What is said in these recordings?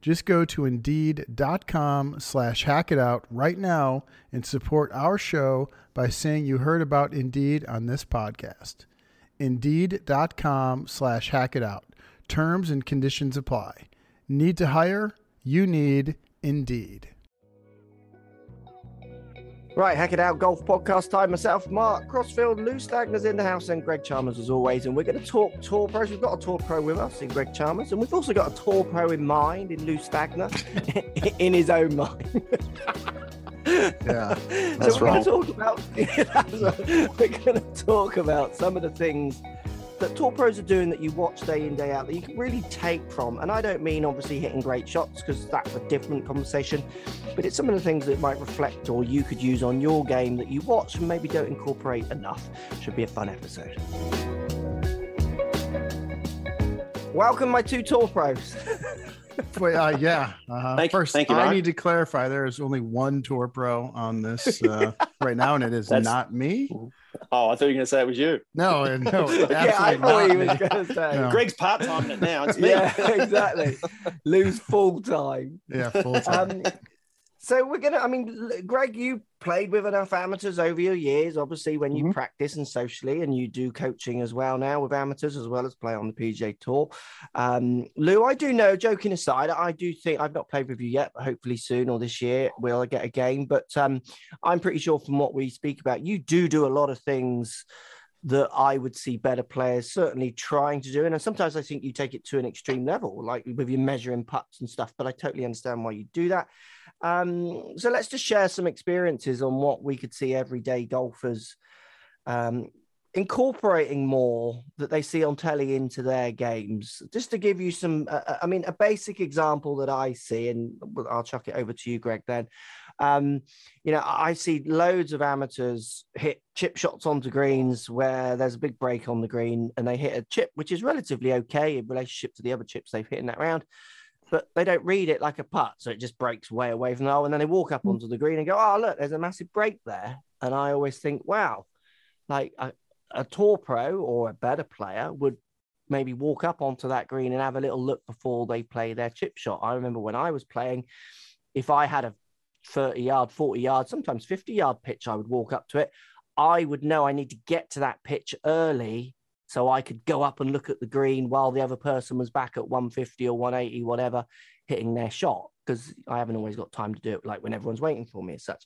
Just go to Indeed.com slash hack it out right now and support our show by saying you heard about Indeed on this podcast. Indeed.com slash hack it out. Terms and conditions apply. Need to hire? You need Indeed. Right, Hack It Out Golf Podcast time. Myself, Mark Crossfield, Lou Stagner's in the house, and Greg Chalmers as always. And we're going to talk Tour Pros. We've got a Tour Pro with us in Greg Chalmers, and we've also got a Tour Pro in mind in Lou Stagner, in his own mind. Yeah, so we're going to talk about we're going to talk about some of the things that tour pros are doing that you watch day in day out that you can really take from. And i don't mean obviously hitting great shots because that's a different conversation but it's some of the things that might reflect or you could use on your game that you watch and maybe don't incorporate enough. Should be a fun episode. Welcome my two tour pros Wait, uh, yeah. Uh, Thank- First, thank you, I need to clarify there is only one tour pro on this uh, right now, and it is That's- not me. Oh, I thought you were going to say it was you. No, and no, yeah i thought he was going to say No. Greg's part time it now. It's me. yeah exactly Lou's full time Yeah, full time. um, so we're gonna. I mean, Greg, you played with enough amateurs over your years. Obviously, when you Mhm. practice and socially, and you do coaching as well now with amateurs as well as play on the PGA Tour. Um, Lou, I do know. Joking aside, I do think I've not played with you yet, but hopefully soon or this year we'll I get a game. But um, I'm pretty sure from what we speak about, you do do a lot of things that I would see better players certainly trying to do. And sometimes I think you take it to an extreme level, like with your measuring putts and stuff. But I totally understand why you do that. Um, so let's just share some experiences on what we could see everyday golfers um, incorporating more that they see on telly into their games. Just to give you some, uh, I mean, a basic example that I see, and I'll chuck it over to you, Greg. Then, um, you know, I see loads of amateurs hit chip shots onto greens where there's a big break on the green, and they hit a chip which is relatively okay in relationship to the other chips they've hit in that round but they don't read it like a putt. So it just breaks way away from the hole. And then they walk up mm. onto the green and go, oh, look, there's a massive break there. And I always think, wow, like a, a tour pro or a better player would maybe walk up onto that green and have a little look before they play their chip shot. I remember when I was playing, if I had a 30 yard, 40 yard, sometimes 50 yard pitch, I would walk up to it. I would know I need to get to that pitch early so I could go up and look at the green while the other person was back at 150 or 180, whatever, hitting their shot. Because I haven't always got time to do it like when everyone's waiting for me as such.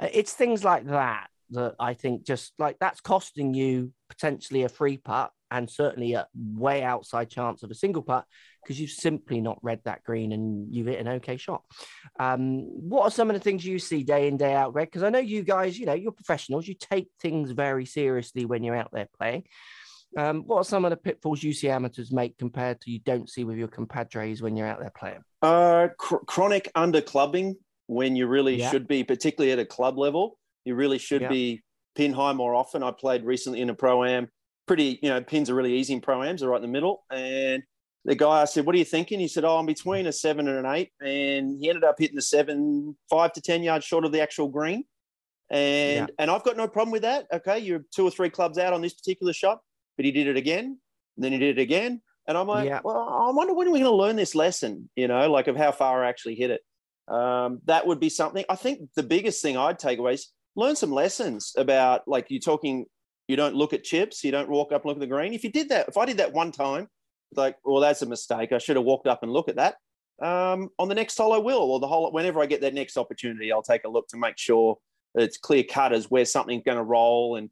Uh, It's things like that that I think just like that's costing you potentially a free putt and certainly a way outside chance of a single putt because you've simply not read that green and you've hit an okay shot. Um, what are some of the things you see day in, day out, Greg? Because I know you guys, you know, you're professionals, you take things very seriously when you're out there playing. Um, what are some of the pitfalls you see amateurs make compared to you don't see with your compadres when you're out there playing? Uh, chr- chronic under clubbing when you really Yeah. should be, particularly at a club level. You really should Yeah. be pin high more often. I played recently in a pro am. Pretty, you know, pins are really easy in pro ams. They're right in the middle. And the guy, I said, "What are you thinking?" He said, "Oh, I'm between a seven and an eight. And he ended up hitting the seven, five to ten yards short of the actual green. And and I've got no problem with that. Okay, you're two or three clubs out on this particular shot, but he did it again. And then he did it again. And I'm like, Yeah. well, I wonder when are we going to learn this lesson, you know, like of how far I actually hit it. Um, that would be something. I think the biggest thing I'd take away is learn some lessons about, like you're talking, you don't look at chips, you don't walk up and look at the green. If you did that, if I did that one time, like, well, that's a mistake. I should have walked up and looked at that. um, on the next hole I will, or the whole whenever I get that next opportunity, I'll take a look to make sure it's clear cut as where something's going to roll and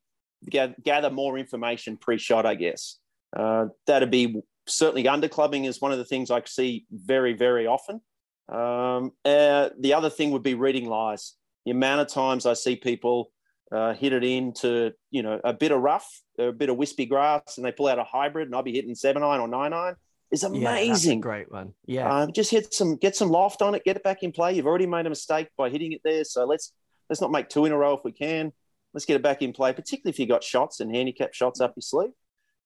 gather more information pre-shot. I guess uh, that'd be certainly underclubbing is one of the things I see very very often. Um, uh, the other thing would be reading lies. The amount of times I see people uh, hit it into you know a bit of rough, a bit of wispy grass, and they pull out a hybrid, and I'll be hitting seven iron or nine iron is amazing. Yeah, great one. Yeah. Um, just hit some, get some loft on it, get it back in play. You've already made a mistake by hitting it there, so let's let's not make two in a row if we can. Let's get it back in play, particularly if you got shots and handicap shots up your sleeve.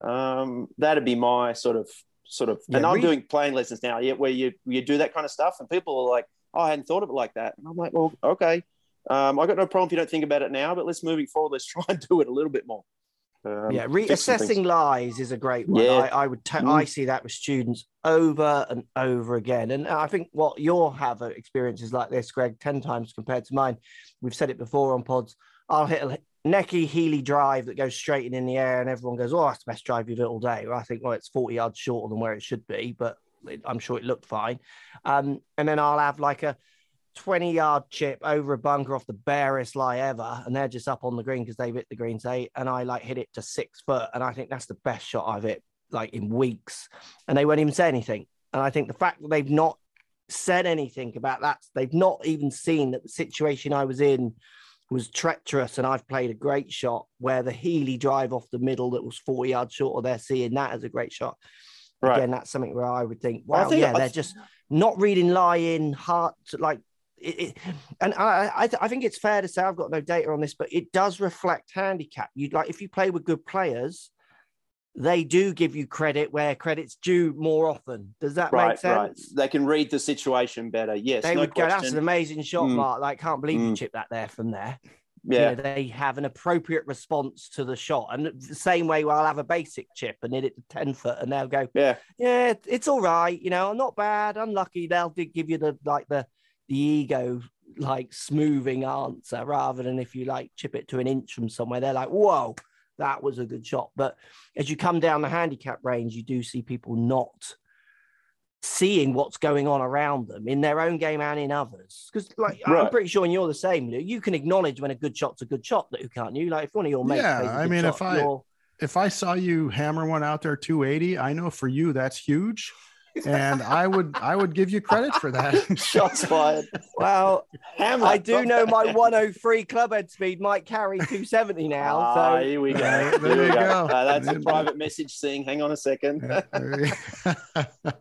Um, that'd be my sort of sort of. Yeah, and I'm doing playing lessons now, yeah, where you you do that kind of stuff, and people are like, "Oh, I hadn't thought of it like that," and I'm like, "Well, okay." Um, I got no problem if you don't think about it now, but let's moving forward. Let's try and do it a little bit more. Um, yeah, reassessing lies is a great one. Yeah. I, I would, t- mm. I see that with students over and over again, and I think what you'll have experiences like this, Greg, ten times compared to mine. We've said it before on pods. I'll hit a necky Healy drive that goes straight in, the air, and everyone goes, "Oh, that's the best drive you've hit all day." Well, I think, well, it's forty yards shorter than where it should be, but I'm sure it looked fine. Um, and then I'll have like a 20 yard chip over a bunker off the barest lie ever, and they're just up on the green because they've hit the green say, and I like hit it to six foot, and I think that's the best shot I've hit like in weeks, and they won't even say anything. And I think the fact that they've not said anything about that, they've not even seen that the situation I was in was treacherous, and I've played a great shot where the Healy drive off the middle that was 40 yards short, they're seeing that as a great shot. Right. Again, that's something where I would think, wow, think yeah, they're just not reading lie in, heart, like it, it, and I, I, I think it's fair to say I've got no data on this, but it does reflect handicap. You'd like if you play with good players, they do give you credit where credit's due more often. Does that right, make sense? Right. They can read the situation better. Yes, they no would question. go. That's an amazing shot, mm. Mark. Like, can't believe mm. you chipped that there from there. Yeah, you know, they have an appropriate response to the shot, and the same way, well, I'll have a basic chip and hit it to ten foot, and they'll go, yeah, yeah, it's all right. You know, I'm not bad, unlucky. They'll give you the like the the ego like smoothing answer rather than if you like chip it to an inch from somewhere, they're like, whoa, that was a good shot. But as you come down the handicap range, you do see people not seeing what's going on around them in their own game and in others. Because like right. I'm pretty sure and you're the same, Lou. You can acknowledge when a good shot's a good shot, that can't you? Like if one of your mates, yeah, I mean, shot, if I if I saw you hammer one out there 280, I know for you that's huge and I would I would give you credit for that. Shots fired. Well, Hamlet. I do know my 103 club head speed might carry 270 now. Ah, so here we go. There, there you go. go. Uh, that's a private message thing. Hang on a second. there, you...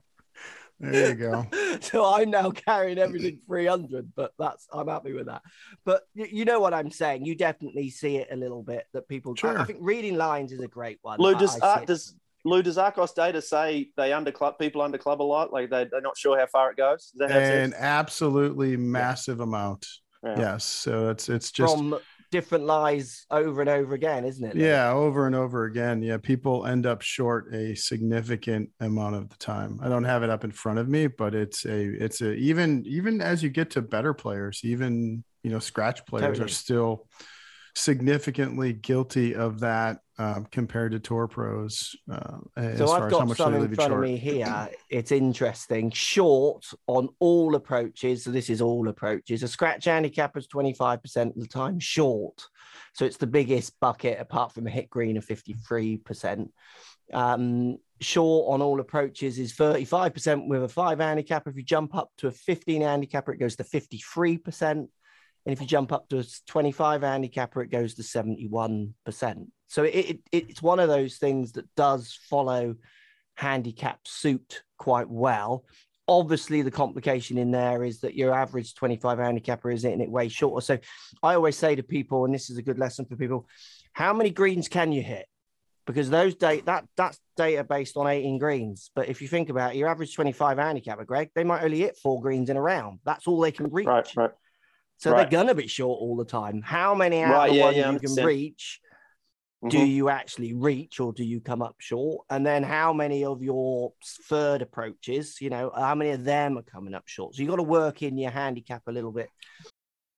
there you go. So I'm now carrying everything 300, but that's I'm happy with that. But you know what I'm saying. You definitely see it a little bit that people. Sure. I, I think reading lines is a great one. Lou, does, uh, does Lou, does Arccos data say they underclub people underclub a lot? Like they, they're not sure how far it goes? An absolutely massive yeah. amount. Yeah. Yes. So it's it's just from different lies over and over again, isn't it? Yeah, over and over again. Yeah, people end up short a significant amount of the time. I don't have it up in front of me, but it's a it's a even even as you get to better players, even you know scratch players totally. are still significantly guilty of that um, compared to tour pros. Uh, so I've got some in front of me here. It's interesting. Short on all approaches. So this is all approaches. A scratch handicap is 25% of the time short. So it's the biggest bucket apart from a hit green of 53%. Um, short on all approaches is 35% with a five handicap. If you jump up to a 15 handicapper, it goes to 53%. And if you jump up to a 25 handicapper, it goes to 71%. So it, it, it's one of those things that does follow handicap suit quite well. Obviously, the complication in there is that your average 25 handicapper is hitting it way shorter. So I always say to people, and this is a good lesson for people, how many greens can you hit? Because those data that that's data based on 18 greens. But if you think about it, your average 25 handicapper, Greg, they might only hit four greens in a round. That's all they can reach. Right, right. So right. they're gonna be short all the time. How many out right, of the yeah, ones yeah, you can reach mm-hmm. do you actually reach or do you come up short? And then how many of your third approaches, you know, how many of them are coming up short? So you've got to work in your handicap a little bit.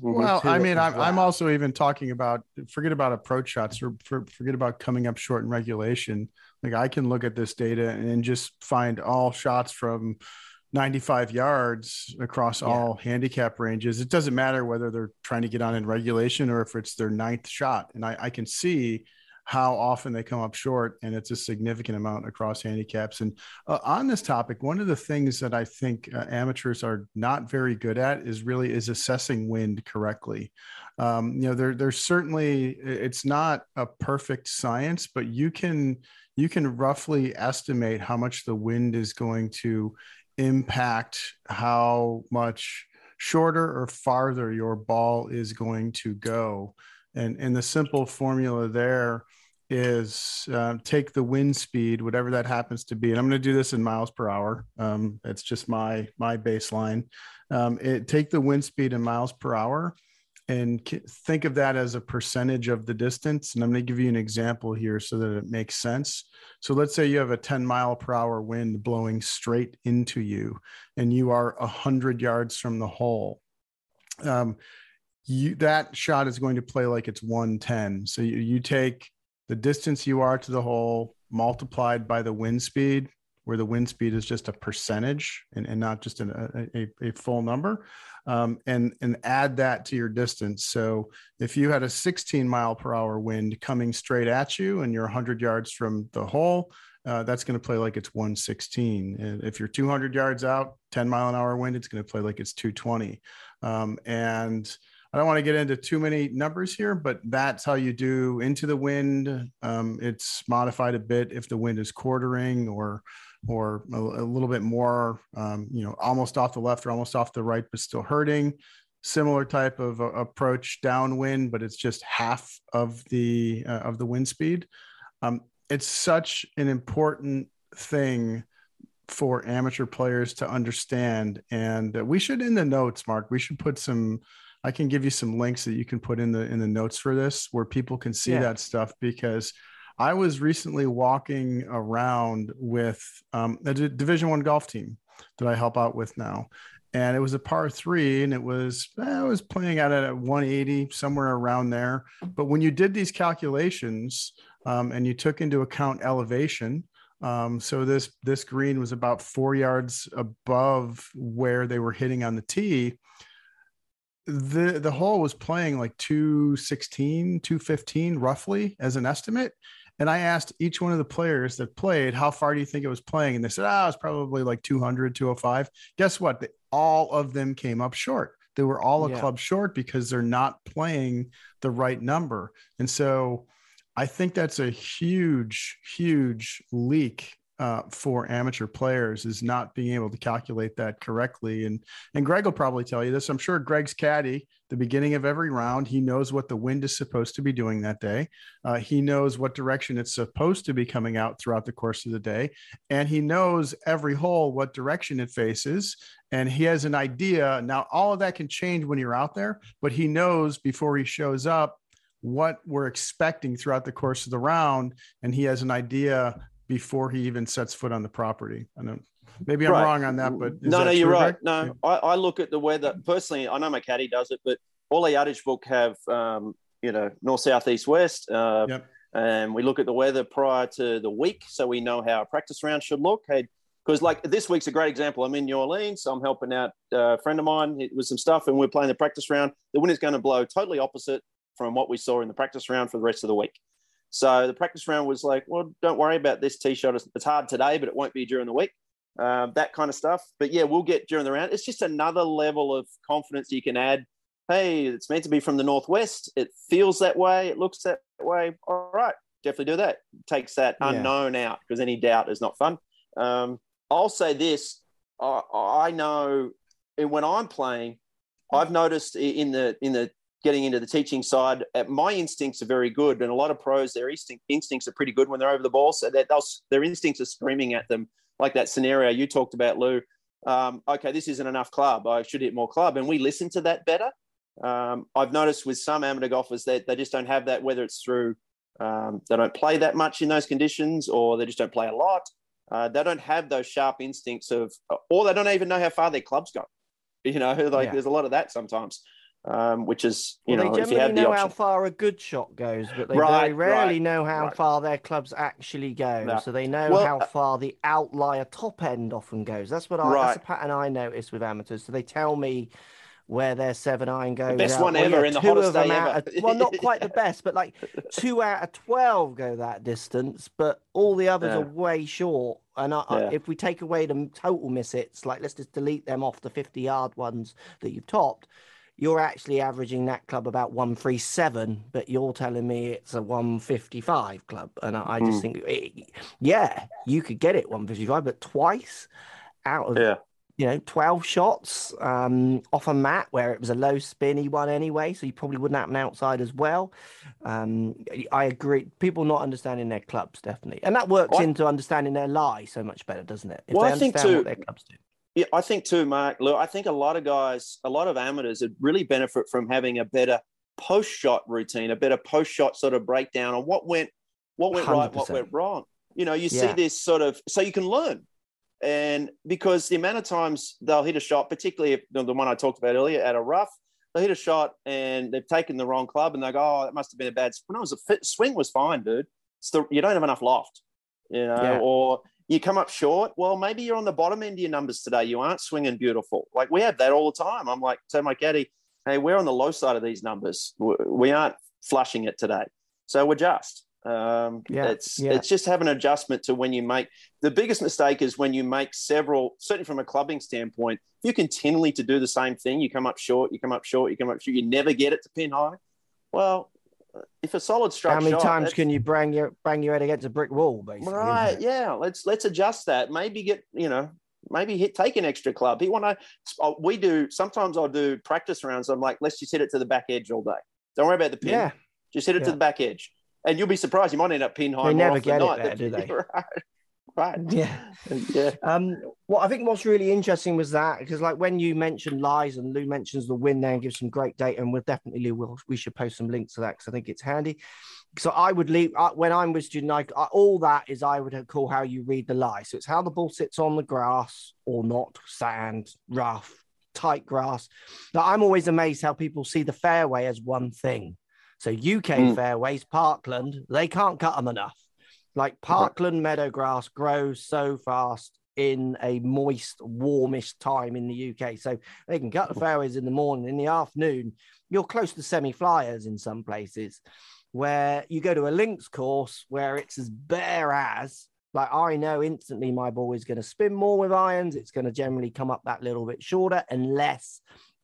Well, I mean, I'm, I'm also even talking about forget about approach shots or for, forget about coming up short in regulation. Like I can look at this data and just find all shots from 95 yards across yeah. all handicap ranges. It doesn't matter whether they're trying to get on in regulation or if it's their ninth shot. And I, I can see how often they come up short, and it's a significant amount across handicaps. And uh, on this topic, one of the things that I think uh, amateurs are not very good at is really is assessing wind correctly. Um, you know, there, there's certainly it's not a perfect science, but you can you can roughly estimate how much the wind is going to impact how much shorter or farther your ball is going to go. And, and the simple formula there is uh, take the wind speed, whatever that happens to be, and I'm going to do this in miles per hour. Um, it's just my my baseline. Um, it, take the wind speed in miles per hour, and think of that as a percentage of the distance. And I'm going to give you an example here so that it makes sense. So let's say you have a 10 mile per hour wind blowing straight into you, and you are 100 yards from the hole. Um, you, that shot is going to play like it's 110. So you, you take the distance you are to the hole multiplied by the wind speed, where the wind speed is just a percentage and, and not just an, a, a full number, um, and, and add that to your distance. So if you had a 16 mile per hour wind coming straight at you and you're 100 yards from the hole, uh, that's going to play like it's 116. And if you're 200 yards out, 10 mile an hour wind, it's going to play like it's 220. Um, and I don't want to get into too many numbers here, but that's how you do into the wind. Um, it's modified a bit if the wind is quartering or or a, a little bit more, um, you know, almost off the left or almost off the right, but still hurting. Similar type of uh, approach downwind, but it's just half of the uh, of the wind speed. Um, it's such an important thing for amateur players to understand, and uh, we should in the notes, Mark. We should put some I can give you some links that you can put in the in the notes for this where people can see yeah. that stuff because I was recently walking around with um, a D- Division One golf team that I help out with now, and it was a par three, and it was eh, I was playing out at 180 somewhere around there. But when you did these calculations um, and you took into account elevation, um, so this this green was about four yards above where they were hitting on the tee the the hole was playing like 216 215 roughly as an estimate. And i asked each one of the players that played how far do you think it was playing? And they said ah oh, it's probably like 200 205 guess what? They, all of them came up short. They were all a yeah. club short because they're not playing the right number. And so i think that's a huge huge leak uh, for amateur players is not being able to calculate that correctly. And and Greg will probably tell you this. I'm sure Greg's caddy, the beginning of every round, he knows what the wind is supposed to be doing that day. Uh, he knows what direction it's supposed to be coming out throughout the course of the day, and he knows every hole what direction it faces. And he has an idea. Now, all of that can change when you're out there, but he knows before he shows up what we're expecting throughout the course of the round and he has an idea before he even sets foot on the property. I don't. Maybe I'm right. wrong on that, but no, no, you're right. No, I, I, look at the weather personally. I know my caddy does it, but all the yardage book have um, you know north, south, east, west. Uh, yep. And we look at the weather prior to the week, so we know how a practice round should look. Hey, because like this week's a great example. I'm in New Orleans. So I'm helping out a friend of mine with some stuff, and we're playing the practice round. The wind is going to blow totally opposite from what we saw in the practice round for the rest of the week. So the practice round was like, well, don't worry about this tee shot. It's hard today, but it won't be during the week. Uh, that kind of stuff. But yeah, we'll get during the round. It's just another level of confidence you can add. Hey, it's meant to be from the northwest. It feels that way. It looks that way. All right, definitely do that. Takes that yeah. unknown out because any doubt is not fun. Um, I'll say this: I, I know when I'm playing, I've noticed in the in the getting into the teaching side, uh, my instincts are very good, and a lot of pros, their instinct, instincts are pretty good when they're over the ball. So that their instincts are screaming at them, like that scenario you talked about, Lou. Um, okay, this isn't enough club. I should hit more club, and we listen to that better. Um, I've noticed with some amateur golfers that they just don't have that, whether it's through um, they don't play that much in those conditions, or they just don't play a lot. Uh, they don't have those sharp instincts of, or they don't even know how far their clubs go. You know, like yeah. there's a lot of that sometimes um, which is you well, know they generally know how far a good shot goes, but they right, very rarely right, know how right. far their clubs actually go. No. So they know well, how uh, far the outlier top end often goes. That's what I that's a pattern I notice with amateurs. So they tell me where their seven iron goes. The best out. one well, ever yeah, in the hottest day ever. Of, well, not quite the best, but like two out of twelve go that distance, but all the others yeah. are way short. And I, yeah. I, if we take away the total miss hits, like let's just delete them off the fifty-yard ones that you've topped you're actually averaging that club about 137, but you're telling me it's a 155 club. And I, I just mm. think, it, eh, yeah, you could get it 155, but twice out of, yeah. you know, 12 shots um, off a mat where it was a low spinny one anyway. So you probably wouldn't happen outside as well. Um, I agree. People not understanding their clubs, definitely. And that works into understanding their lie so much better, doesn't it? If well, I think too, what their clubs do. Yeah, I think too, Mark. Look, I think a lot of guys, a lot of amateurs would really benefit from having a better post shot routine, a better post shot sort of breakdown on what went, what went 100%. right, what went wrong. You know, you yeah. see this sort of, so you can learn. And because the amount of times they'll hit a shot, particularly if the one I talked about earlier at a rough, they hit a shot and they've taken the wrong club and they go, oh, that must have been a bad swing. No, it was a fit, swing was fine, dude. It's the, you don't have enough loft, you know, yeah. or you come up short. Well, maybe you're on the bottom end of your numbers today. You aren't swinging beautiful. Like we have that all the time. I'm like, tell my caddy, hey, we're on the low side of these numbers. We aren't flushing it today. So adjust. Um, yeah, it's yeah. it's just have an adjustment to when you make the biggest mistake is when you make several, certainly from a clubbing standpoint, if you continually to do the same thing, you come up short, you come up short, you come up short, you never get it to pin high. Well, if a solid strike how many shot, times can you bang your bang your head against a brick wall basically right yeah let's let's adjust that. Maybe get you know maybe hit take an extra club. He want to oh, we do sometimes i'll do practice rounds. I'm like let's just hit it to the back edge all day. Don't worry about the pin. Yeah. Just hit it yeah. to the back edge. And you'll be surprised you might end up pin high they never get it there, do they? Right right. Yeah. Yeah. Um what i think what's really interesting was that because like when you mentioned lies and lou mentions the win there and gives some great data and we'll definitely will we should post some links to that because i think it's handy. So i would leave uh, when i'm with student I, uh, all that is i would call how you read the lie. So it's how the ball sits on the grass or not sand rough tight grass. Now i'm always amazed how people see the fairway as one thing. So uk mm. fairways parkland they can't cut them enough like Parkland meadow grass grows so fast in a moist, warmish time in the UK. So they can cut the fairways in the morning. In the afternoon, you're close to semi flyers in some places where you go to a links course where it's as bare as like I know instantly my ball is going to spin more with irons. It's going to generally come up that little bit shorter unless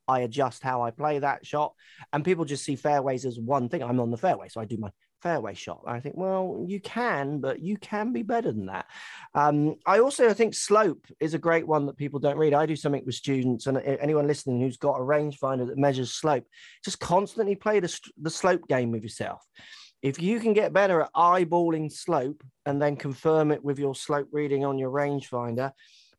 I adjust how I play that shot. And people just see fairways as one thing. I'm on the fairway, so I do my fairway shot. I think, well, you can, but you can be better than that. Um, I also think slope is a great one that people don't read. I do something with students and anyone listening who's got a rangefinder that measures slope, just constantly play the, the slope game with yourself. If you can get better at eyeballing slope and then confirm it with your slope reading on your rangefinder,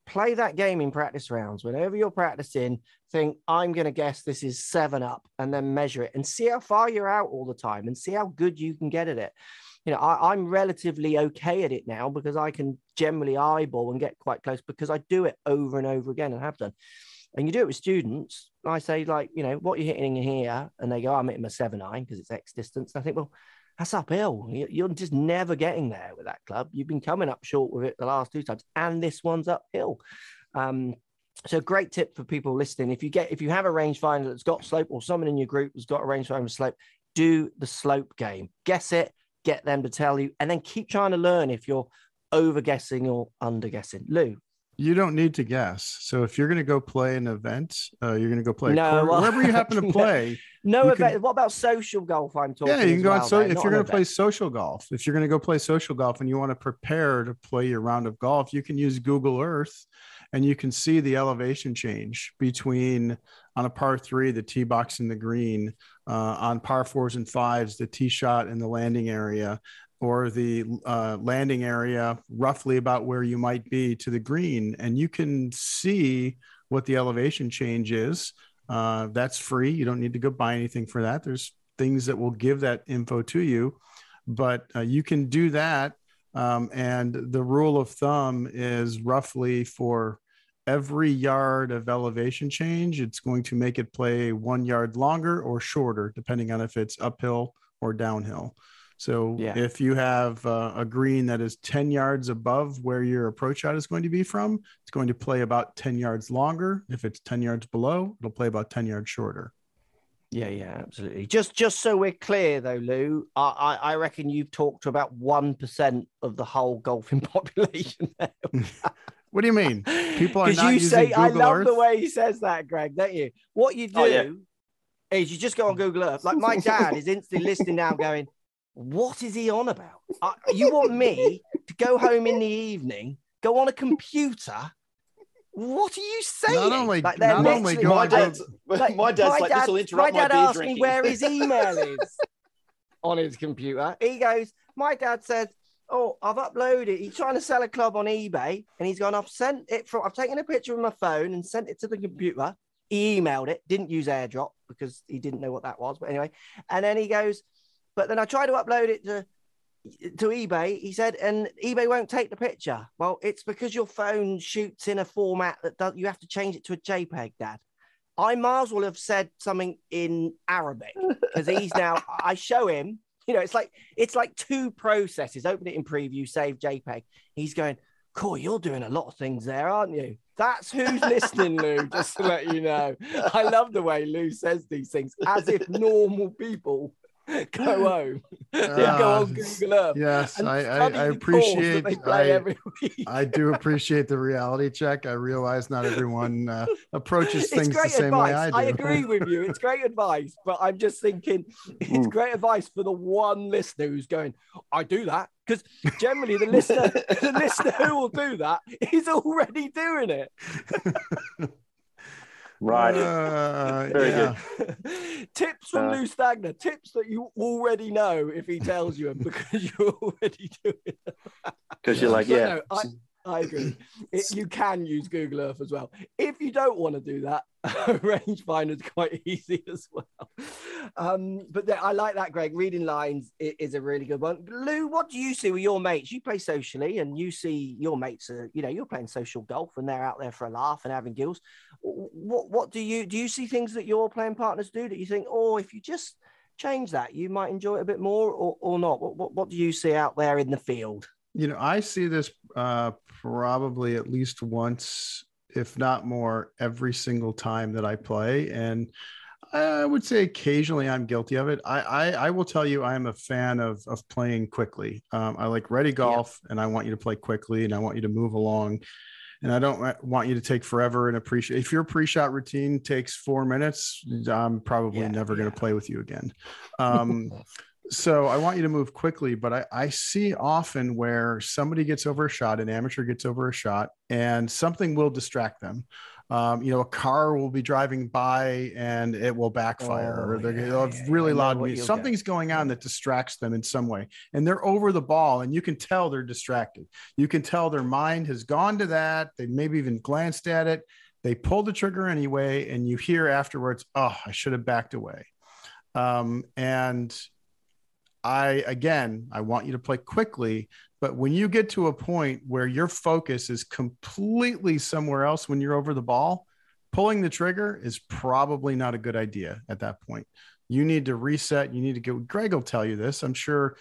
play that game in practice rounds. Whenever you're practicing, think, I'm going to guess this is seven up and then measure it and see how far you're out all the time and see how good you can get at it. You know, I, am relatively okay at it now because I can generally eyeball and get quite close because I do it over and over again and have done. And you do it with students. I say, like, you know, what you're hitting here, and they go, oh, I'm hitting a seven nine because it's X distance. And I think, well, that's uphill. You're just never getting there with that club. You've been coming up short with it the last two times, and this one's uphill. Um, so great tip for people listening. If you get if you have a rangefinder that's got slope, or someone in your group has got a rangefinder with slope, do the slope game. Guess it, get them to tell you, and then keep trying to learn if you're over guessing or under guessing. Lou, you don't need to guess. So if you're going to go play an event, uh, you're going to go play no, well, wherever you happen to play. no event. Can, what about social golf? I'm talking. Yeah, you can go well, on. So if you're going to play social golf, if you're going to go play social golf and you want to prepare to play your round of golf, you can use Google Earth, and you can see the elevation change between on a par three, the tee box and the green, uh, on par fours and fives, the tee shot and the landing area, or the uh, landing area roughly about where you might be to the green. And you can see what the elevation change is. Uh, that's free. You don't need to go buy anything for that. There's things that will give that info to you, but uh, you can do that. Um, and the rule of thumb is roughly for every yard of elevation change, it's going to make it play one yard longer or shorter, depending on if it's uphill or downhill. So yeah. if you have uh, a green that is 10 yards above where your approach shot is going to be from, it's going to play about 10 yards longer. If it's 10 yards below, it'll play about 10 yards shorter. Yeah, yeah, absolutely. Just just so we're clear though, Lou, I, I reckon you've talked to about one percent of the whole golfing population. what do you mean? People are not you using say Google I love Earth? the way he says that, Greg, don't you? What you do Oh, yeah. is you just go on Google Earth. Like my dad is instantly listening now, going, "What is he on about? Uh, you want me to go home in the evening, go on a computer?" What are you saying? Not only- like they're not only go My on dad's, like, my dad's like, this will interrupt my, my dad beer asked drinking. me where his email is on his computer. He goes, my dad said, "Oh, I've uploaded. He's trying to sell a club on eBay, and he's gone. I've sent it from. I've taken a picture of my phone and sent it to the computer. He emailed it. Didn't use AirDrop because he didn't know what that was. But anyway, and then he goes, but then I tried to upload it to." To eBay, he said, and eBay won't take the picture. Well, it's because your phone shoots in a format that does, you have to change it to a JPEG, Dad. I might as well have said something in Arabic because he's now. I show him. You know, it's like it's like two processes. Open it in preview, save JPEG. He's going, "Cool, you're doing a lot of things there, aren't you?" That's who's listening, Lou. Just to let you know, I love the way Lou says these things as if normal people go home and go on Google Earth. Yes, I, I, I the course that appreciate. I. I do appreciate the reality check. I realize not everyone uh, approaches things the same advice. way I do. I agree with you. It's great advice, but I'm just thinking it's Mm. great advice for the one listener who's going, I do that. Because generally the listener, the listener who will do that is already doing it. Right. Uh, Very yeah. tips from Uh, Lou Stagner, tips that you already know if he tells you them because you're already doing it. Because you're like, But yeah. no, I, I agree. It, you can use Google Earth as well. If you don't want to do that, rangefinder's quite easy as well. Um, but yeah, I like that, Greg. Reading lines is a really good one. Lou, what do you see with your mates? You play socially, and you see your mates. Are, you know, you're playing social golf, and they're out there for a laugh and having gills. What what do you do? You see things that your playing partners do that you think, oh, if you just change that, you might enjoy it a bit more, or, or not? What, what what do you see out there in the field? You know, I see this uh, probably at least once, if not more, every single time that I play. And I would say occasionally I'm guilty of it. I, I, I will tell you, I'm a fan of, of playing quickly. Um, I like ready golf and I want you to play quickly and I want you to move along. And I don't want you to take forever and appreciate. If your pre-shot routine takes four minutes, I'm probably Yeah, never going to play with you again. Um, so I want you to move quickly, but I, I see often where somebody gets over a shot, an amateur gets over a shot, and something will distract them. Um, you know, a car will be driving by and it will backfire, Oh, or they're yeah, have yeah, really know loud music. Something's going on that distracts them in some way, and they're over the ball, and you can tell they're distracted. You can tell their mind has gone to that. They maybe even glanced at it. They pull the trigger anyway, and you hear afterwards, "Oh, I should have backed away." Um, and I again, I want you to play quickly, but when you get to a point where your focus is completely somewhere else when you're over the ball, pulling the trigger is probably not a good idea at that point. You need to reset. You need to go. Greg will tell you this. I'm sure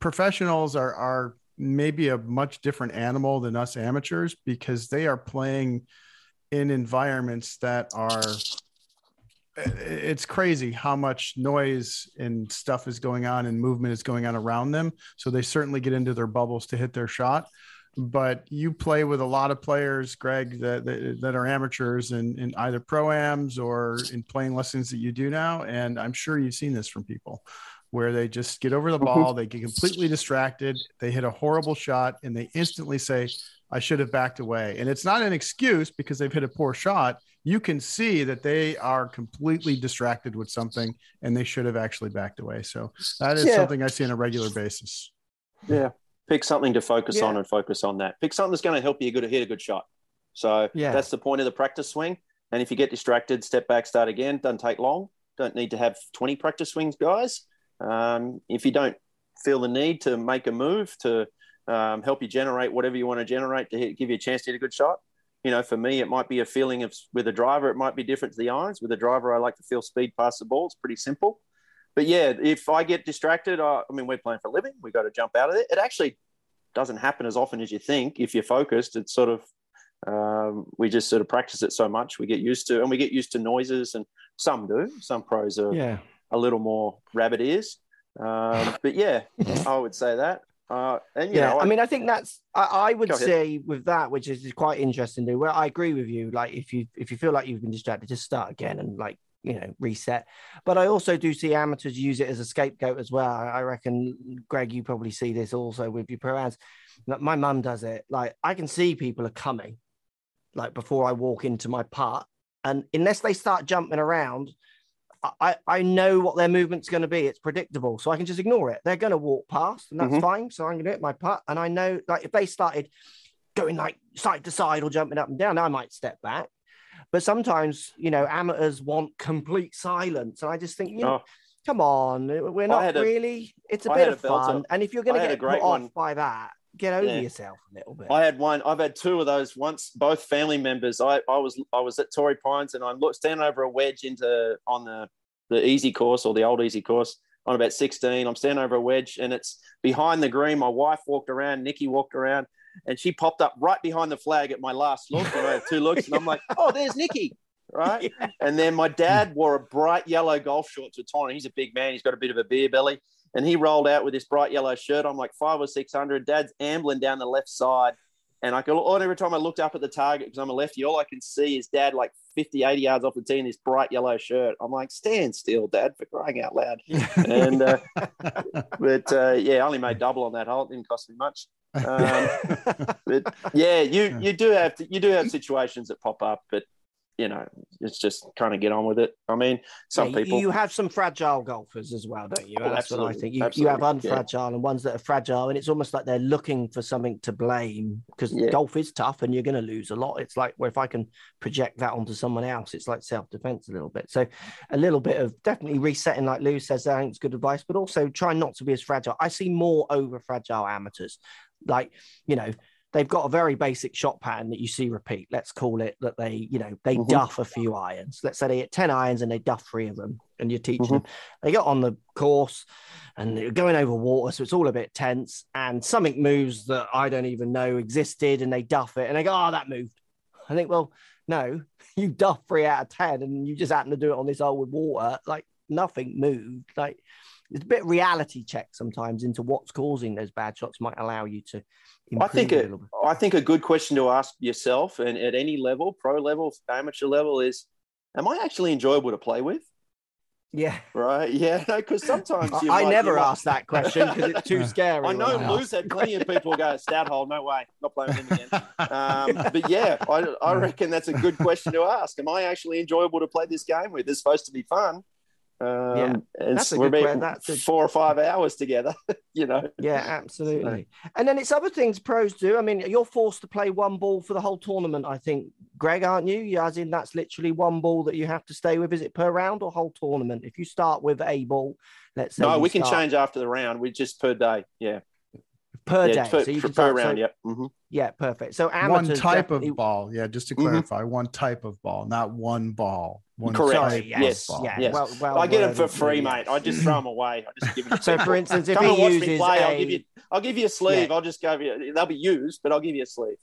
professionals are are maybe a much different animal than us amateurs because they are playing in environments that are it's crazy how much noise and stuff is going on and movement is going on around them. So they certainly get into their bubbles to hit their shot. But you play with a lot of players, Greg, that that, that are amateurs in, in either proams or in playing lessons that you do now. And I'm sure you've seen this from people where they just get over the ball, they get completely distracted, they hit a horrible shot, and they instantly say, I should have backed away. And it's not an excuse because they've hit a poor shot you can see that they are completely distracted with something and they should have actually backed away. So that is Yeah. something I see on a regular basis. Yeah. Pick something to focus Yeah. on and focus on that. Pick something that's going to help you good hit a good shot. So Yeah. that's the point of the practice swing. And if you get distracted, step back, start again. Doesn't take long. Don't need to have 20 practice swings, guys. Um, if you don't feel the need to make a move to um, help you generate whatever you want to generate to hit, give you a chance to hit a good shot. You know, for me, it might be a feeling of with a driver, it might be different to the irons. With a driver, I like to feel speed past the ball. It's pretty simple. But yeah, if I get distracted, I, I mean, we're playing for a living. We got to jump out of it. It actually doesn't happen as often as you think. If you're focused, it's sort of um, we just sort of practice it so much we get used to, and we get used to noises. And some do. Some pros are Yeah. a little more rabbit ears. Um, but yeah, I would say that. Uh, and you yeah, know, I mean, I think that's I, I would Go ahead. say with that, which is quite interesting. Though, where I agree with you, like if you if you feel like you've been distracted, just start again and like you know reset. But I also do see amateurs use it as a scapegoat as well. I I reckon, Greg, you probably see this also with your pro-ams. Like, My mum does it. Like I can see people are coming, like before I walk into my part, and unless they start jumping around. I, I know what their movement's going to be. It's predictable, so I can just ignore it. They're going to walk past, and that's Mhm. fine. So I'm going to hit my putt, and I know, like, if they started going like side to side or jumping up and down, I might step back. But sometimes, you know, amateurs want complete silence, and I just think, you know, Oh. come on, we're not had a- really. It's a I bit of a belter. fun, and if you're going to get great put off by that, get over Yeah. yourself a little bit. I had one. I've had two of those. Once, both family members. I, I was I was at Torrey Pines and I'm standing over a wedge into on the the easy course or the old easy course on about 16. I'm standing over a wedge and it's behind the green. My wife walked around. Nikki walked around, and she popped up right behind the flag at my last look. And I had two looks, and I'm like, oh, there's Nikki. Right. And then my dad wore a bright yellow golf short to a tournament. He's a big man. He's got a bit of a beer belly. And he rolled out with this bright yellow shirt. I'm like five or 600. Dad's ambling down the left side. And I go, oh, every time I looked up at the target, because I'm a lefty, all I can see is dad like 50, 80 yards off the tee in this bright yellow shirt. I'm like, stand still, dad, for crying out loud. And, uh, but uh, yeah, I only made double on that hole. It didn't cost me much. Um, but yeah, you you do have to, you do have situations that pop up, but you know, it's just kind of get on with it. I mean, some Yeah, people. you have some fragile golfers as well, don't you? Oh, That's what I think. You, you have absolutely, yeah. unfragile and ones that are fragile, and it's almost like they're looking for something to blame because Yeah. golf is tough and you're going to lose a lot. It's like, well, if I can project that onto someone else, it's like self defense a little bit. So, a little bit of definitely resetting, like Lou says, I think it's good advice, but also try not to be as fragile. I see more over fragile amateurs, like you know. They've got a very basic shot pattern that you see repeat. Let's call it that they, you know, they Mhm. duff a few irons. Let's say they hit 10 irons and they duff three of them, and you're teaching Mhm. them. They get on the course and they're going over water, so it's all a bit tense. And something moves that I don't even know existed, and they duff it, and they go, "Oh, that moved." I think, well, no, you duff three out of ten, and you just happen to do it on this hole with water. Like nothing moved. Like it's a bit reality check sometimes into what's causing those bad shots might allow you to. I think improve a little bit. I think a good question to ask yourself, and at any level, pro level, amateur level, is, am I actually enjoyable to play with? Yeah, Right? Yeah, because sometimes you I, I might- never you might- ask that question because it's too scary. I know ask Lou's had plenty of people go stout hole. No way, not playing with him again. Um, but yeah, I, I reckon that's a good question to ask. Am I actually enjoyable to play this game with? It's supposed to be fun. Um, Yeah, that's a we're good que- about that's a- four or five hours together. you know, Yeah, absolutely. And then it's other things pros do. I mean, you're forced to play one ball for the whole tournament, I think, Greg, aren't you? Yeah, As in, that's literally one ball that you have to stay with. Is it per round or whole tournament? If you start with a ball, let's say. no, you we can change after the round. We just per day. Yeah, per yeah, day. per, so you per can start, round. so- Yep. hmm Yeah, perfect. So one amateurs type definitely- of ball. Yeah, just to Mhm. clarify, one type of ball, not one ball. One Correct. Sorry, yes, Yes, yeah. yes. Well, well I get them for free, yeah. mate. I just throw them away. I just give them. to So, for instance, if Come he and watch uses me play. a, I'll give you. I'll give you a sleeve. Yeah. I'll just give you. They'll be used, but I'll give you a sleeve.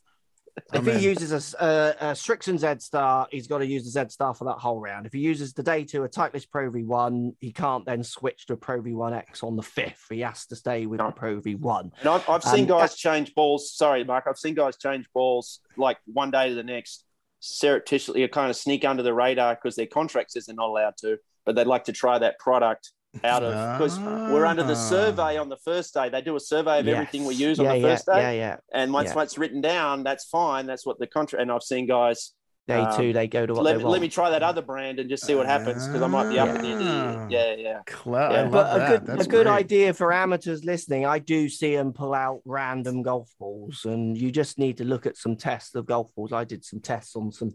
if I'm he in. uses a, s- a, a Srixon Z Star, he's got to use the Z Star for that whole round. If he uses the day two, a Titleist Pro V1, he can't then switch to a Pro V1X on the fifth. He has to stay with No. the Pro V1. And I've, I've seen Um, guys change balls. Sorry, Mark. I've seen guys change balls like one day to the next, surreptitiously, kind of sneak under the radar because their contract says they're not allowed to, but they'd like to try that product out of because we're under the survey on the first day. They do a survey of everything we use yeah, on the yeah, first day, Yeah, yeah. and once yeah. that's written down, that's fine. That's what the contract. And I've seen guys Day Um, two, they go to what let, they me- want. let me try that other brand and just see what happens because I might be up at the end of the year. Yeah, yeah. Cle- Yeah, I love but a good, That's a good great. idea for amateurs listening. I do see them pull out random golf balls, and you just need to look at some tests of golf balls. I did some tests on some,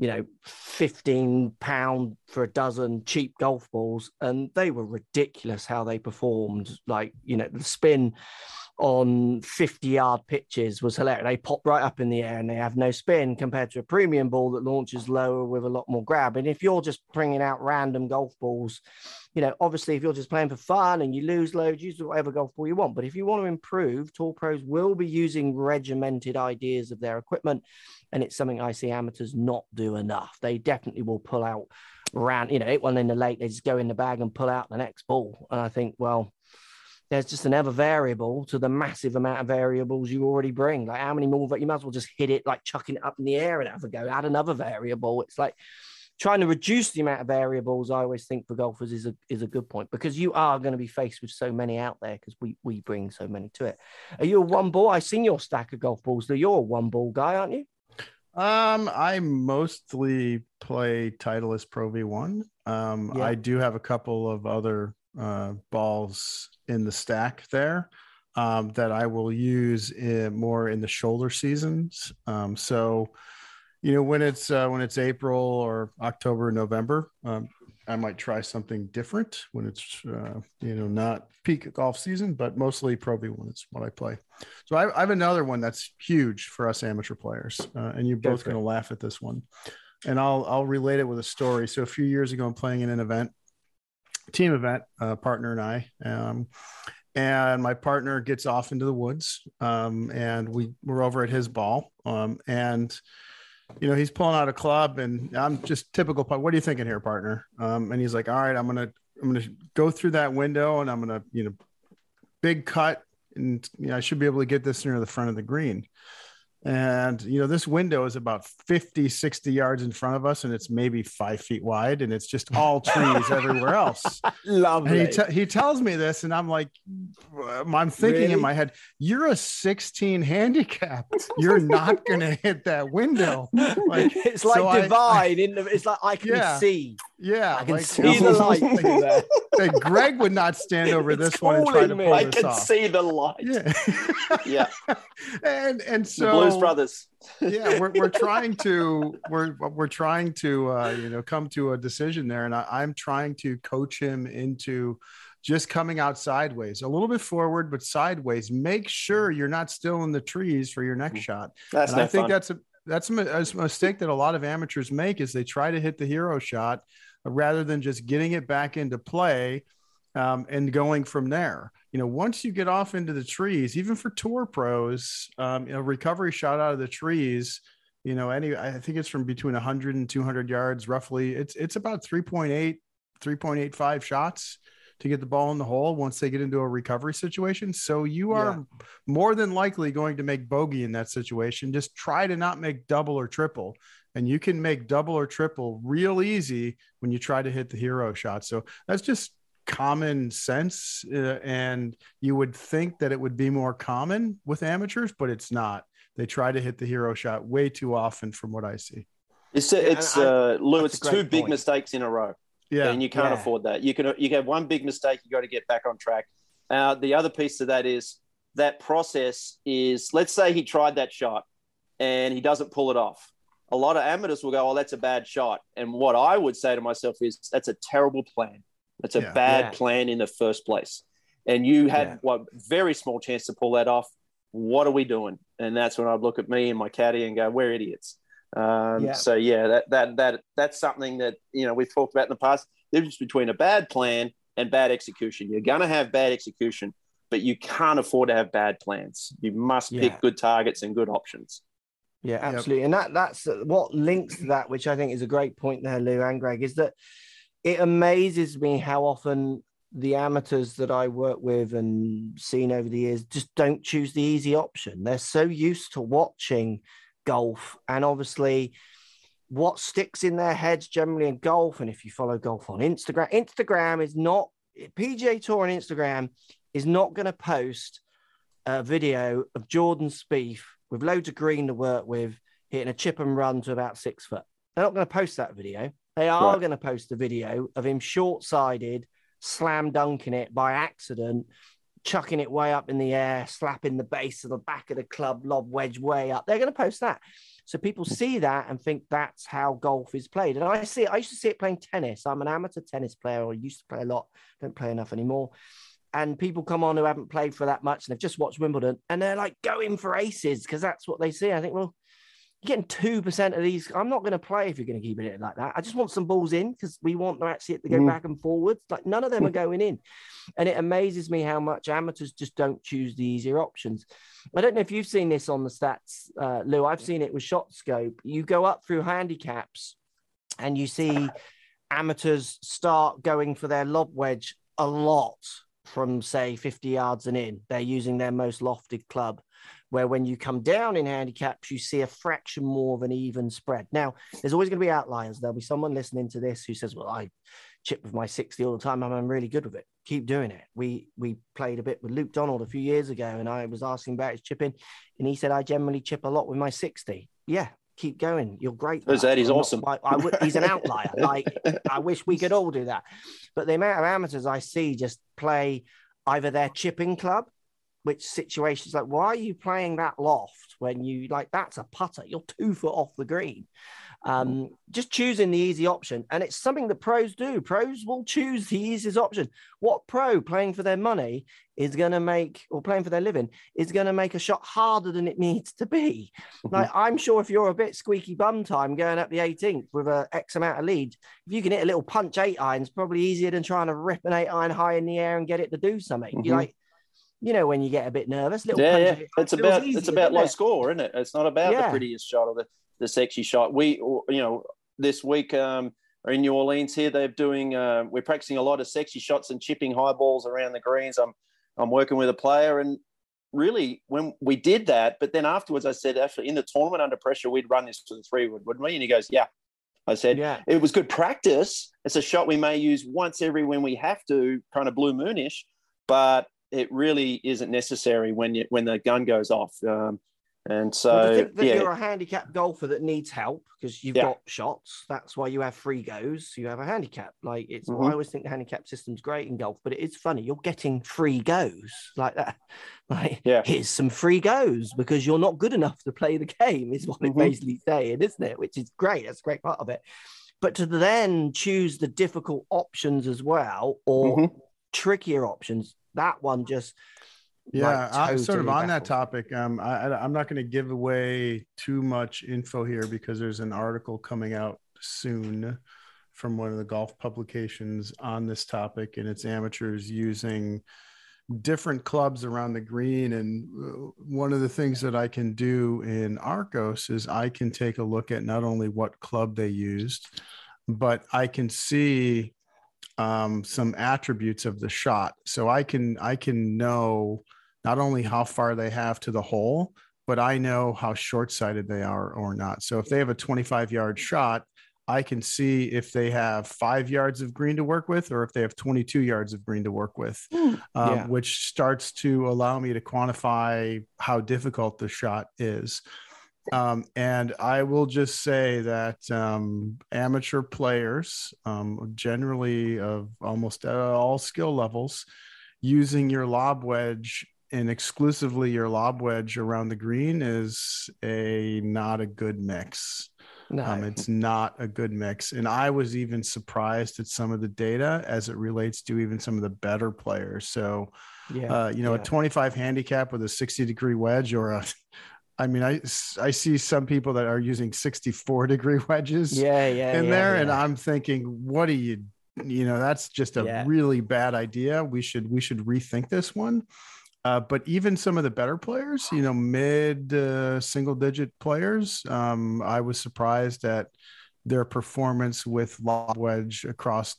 you know, fifteen pound for a dozen cheap golf balls, and they were ridiculous how they performed. Like you know, the spin on 50 yard pitches was hilarious. They pop right up in the air and they have no spin compared to a premium ball that launches lower with a lot more grab. And if you're just bringing out random golf balls, you know, obviously, if you're just playing for fun and you lose loads, use whatever golf ball you want. But if you want to improve, Tour Pros will be using regimented ideas of their equipment. And it's something I see amateurs not do enough. They definitely will pull out round, you know, hit one in the lake, they just go in the bag and pull out the next ball. And I think, well, there's just another variable to the massive amount of variables you already bring. Like how many more? You might as well just hit it, like chucking it up in the air and have a go. Add another variable. It's like trying to reduce the amount of variables. I always think for golfers is a is a good point because you are going to be faced with so many out there because we we bring so many to it. Are you a one ball? I've seen your stack of golf balls. Though you're a one ball guy, aren't you? Um, I mostly play Titleist Pro V1. Um, Yeah. I do have a couple of other uh, balls in the stack there um, that I will use in, more in the shoulder seasons. Um, so, you know, when it's uh, when it's April or October, November, um, I might try something different when it's uh, you know not peak golf season, but mostly Pro V1 is what I play. So I, I have another one that's huge for us amateur players, uh, and you're both going to laugh at this one. And I'll I'll relate it with a story. So a few years ago, I'm playing in an event, team event, uh, partner and I, um, and my partner gets off into the woods, um, and we we're over at his ball, um, and you know he's pulling out a club, and I'm just typical. What are you thinking here, partner? Um, and he's like, all right, I'm gonna I'm gonna go through that window, and I'm gonna you know big cut and you know, I should be able to get this near the front of the green. And you know, this window is about 50, 60 yards in front of us, and it's maybe five feet wide, and it's just all trees everywhere else. Lovely. And he, te- he tells me this, and I'm like, um, I'm thinking Really? in my head, you're a 16 handicap. You're not going to hit that window. Like, it's like so I- divine in the. It's like I can Yeah. see. Yeah, I can like, see the light like, like Greg would not stand over It's this one and try to pull I this can off. see the light. Yeah, Yeah, and and so the Blues Brothers. yeah we're, we're trying to we're we're trying to uh you know come to a decision there and I, i'm trying to coach him into just coming out sideways a little bit forward but sideways make sure you're not still in the trees for your next shot That's and i think fun. that's a that's a, a mistake that a lot of amateurs make is they try to hit the hero shot rather than just getting it back into play um, and going from there. You know, once you get off into the trees, even for tour pros, um, you know, recovery shot out of the trees, you know, any, I think it's from between 100 and 200 yards roughly. It's, it's about 3.8, 3.85 shots to get the ball in the hole once they get into a recovery situation. So you are more than likely going to make bogey in that situation. Just try to not make double or triple. And you can make double or triple real easy when you try to hit the hero shot. So that's just common sense. Uh, and you would think that it would be more common with amateurs, but it's not. They try to hit the hero shot way too often, from what I see. It's Yeah, it's I- uh, Lou. It's two great big point. mistakes in a row, Yeah. and you can't Yeah. afford that. You can you have one big mistake. You got to get back on track. Uh, the other piece to that is that process is. Let's say he tried that shot, and he doesn't pull it off. A lot of amateurs will go, "Oh, that's a bad shot." And what I would say to myself is, "That's a terrible plan. That's a Yeah. bad Yeah. plan in the first place." And you had Yeah. what very small chance to pull that off. What are we doing? And that's when I'd look at me and my caddy and go, "We're idiots." Um, Yeah. So yeah, that that that that's something that you know we've talked about in the past. The difference between a bad plan and bad execution. You're going to have bad execution, but you can't afford to have bad plans. You must Yeah. pick good targets and good options. Yeah, Yep. absolutely. And that that's what links to that, which I think is a great point there, Lou and Greg, is that it amazes me how often the amateurs that I work with and seen over the years just don't choose the easy option. They're so used to watching golf and obviously what sticks in their heads generally in golf. And if you follow golf on Instagram, Instagram is not PGA Tour on Instagram is not going to post a video of Jordan Spieth with loads of green to work with hitting a chip and run to about six foot. They're not going to post that video. They are right. going to post a video of him short sided, slam dunking it by accident, chucking it way up in the air, slapping the base of the back of the club, lob wedge way up. They're going to post that. So people hmm. see that and think that's how golf is played. And I see, I used to see it playing tennis. I'm an amateur tennis player, or used to play a lot, don't play enough anymore. And people come on who haven't played for that much and they've just watched Wimbledon and they're like going for aces because that's what they see. I think, well, you're getting two percent of these. I'm not going to play if you're going to keep it like that. I just want some balls in because we want to actually to go mm. back and forwards. Like none of them are going in, and it amazes me how much amateurs just don't choose the easier options. I don't know if you've seen this on the stats, uh, Lou. I've seen it with ShotScope. You go up through handicaps, and you see amateurs start going for their lob wedge a lot from say 50 yards and in. They're using their most lofted club where when you come down in handicaps, you see a fraction more of an even spread. Now, there's always going to be outliers. There'll be someone listening to this who says, Well, I chip with my 60 all the time. I'm really good with it. Keep doing it. We we played a bit with Luke Donald a few years ago, and I was asking about his chipping, and he said, I generally chip a lot with my 60. Yeah, keep going. You're great. That is awesome. Not, I, I, he's an outlier. like I wish we could all do that. But the amount of amateurs I see just play either their chipping club which situations like why are you playing that loft when you like that's a putter you're two foot off the green um, just choosing the easy option and it's something that pros do pros will choose the easiest option what pro playing for their money is going to make or playing for their living is going to make a shot harder than it needs to be mm-hmm. like i'm sure if you're a bit squeaky bum time going up the 18th with a x amount of lead if you can hit a little punch eight irons probably easier than trying to rip an eight iron high in the air and get it to do something mm-hmm. you're like you know, when you get a bit nervous. Little yeah, yeah. It's about it's about low it? score, isn't it? It's not about yeah. the prettiest shot or the, the sexy shot. We, you know, this week um, in New Orleans here, they're doing. Uh, we're practicing a lot of sexy shots and chipping high balls around the greens. I'm I'm working with a player, and really when we did that, but then afterwards, I said, actually, in the tournament under pressure, we'd run this to the three wood, wouldn't we? And he goes, yeah. I said, yeah. it was good practice. It's a shot we may use once every when we have to, kind of blue moonish, but it really isn't necessary when you when the gun goes off. Um, and so, well, that yeah. you're a handicapped golfer that needs help because you've yeah. got shots. That's why you have free goes. You have a handicap. Like it's, mm-hmm. I always think the handicap system's great in golf, but it is funny. You're getting free goes like that. Like, yeah. here's some free goes because you're not good enough to play the game, is what mm-hmm. it's basically saying, isn't it? Which is great. That's a great part of it. But to then choose the difficult options as well or mm-hmm. trickier options that one just yeah totally sort of on that topic um I, i'm not going to give away too much info here because there's an article coming out soon from one of the golf publications on this topic and it's amateurs using different clubs around the green and uh, one of the things that i can do in arccos is i can take a look at not only what club they used but i can see um, some attributes of the shot. So I can I can know not only how far they have to the hole, but I know how short sided they are or not. So if they have a 25 yard shot, I can see if they have five yards of green to work with or if they have 22 yards of green to work with, mm, um, yeah. which starts to allow me to quantify how difficult the shot is. Um, and I will just say that um, amateur players, um, generally of almost all skill levels, using your lob wedge and exclusively your lob wedge around the green is a not a good mix. No. Um, it's not a good mix. And I was even surprised at some of the data as it relates to even some of the better players. So, yeah, uh, you know, yeah. a 25 handicap with a 60 degree wedge or a I mean, I I see some people that are using 64 degree wedges yeah, yeah, in yeah, there, yeah. and I'm thinking, what do you, you know, that's just a really bad idea. We should we should rethink this one. Uh, but even some of the better players, you know, mid uh, single digit players, um, I was surprised at their performance with lob wedge across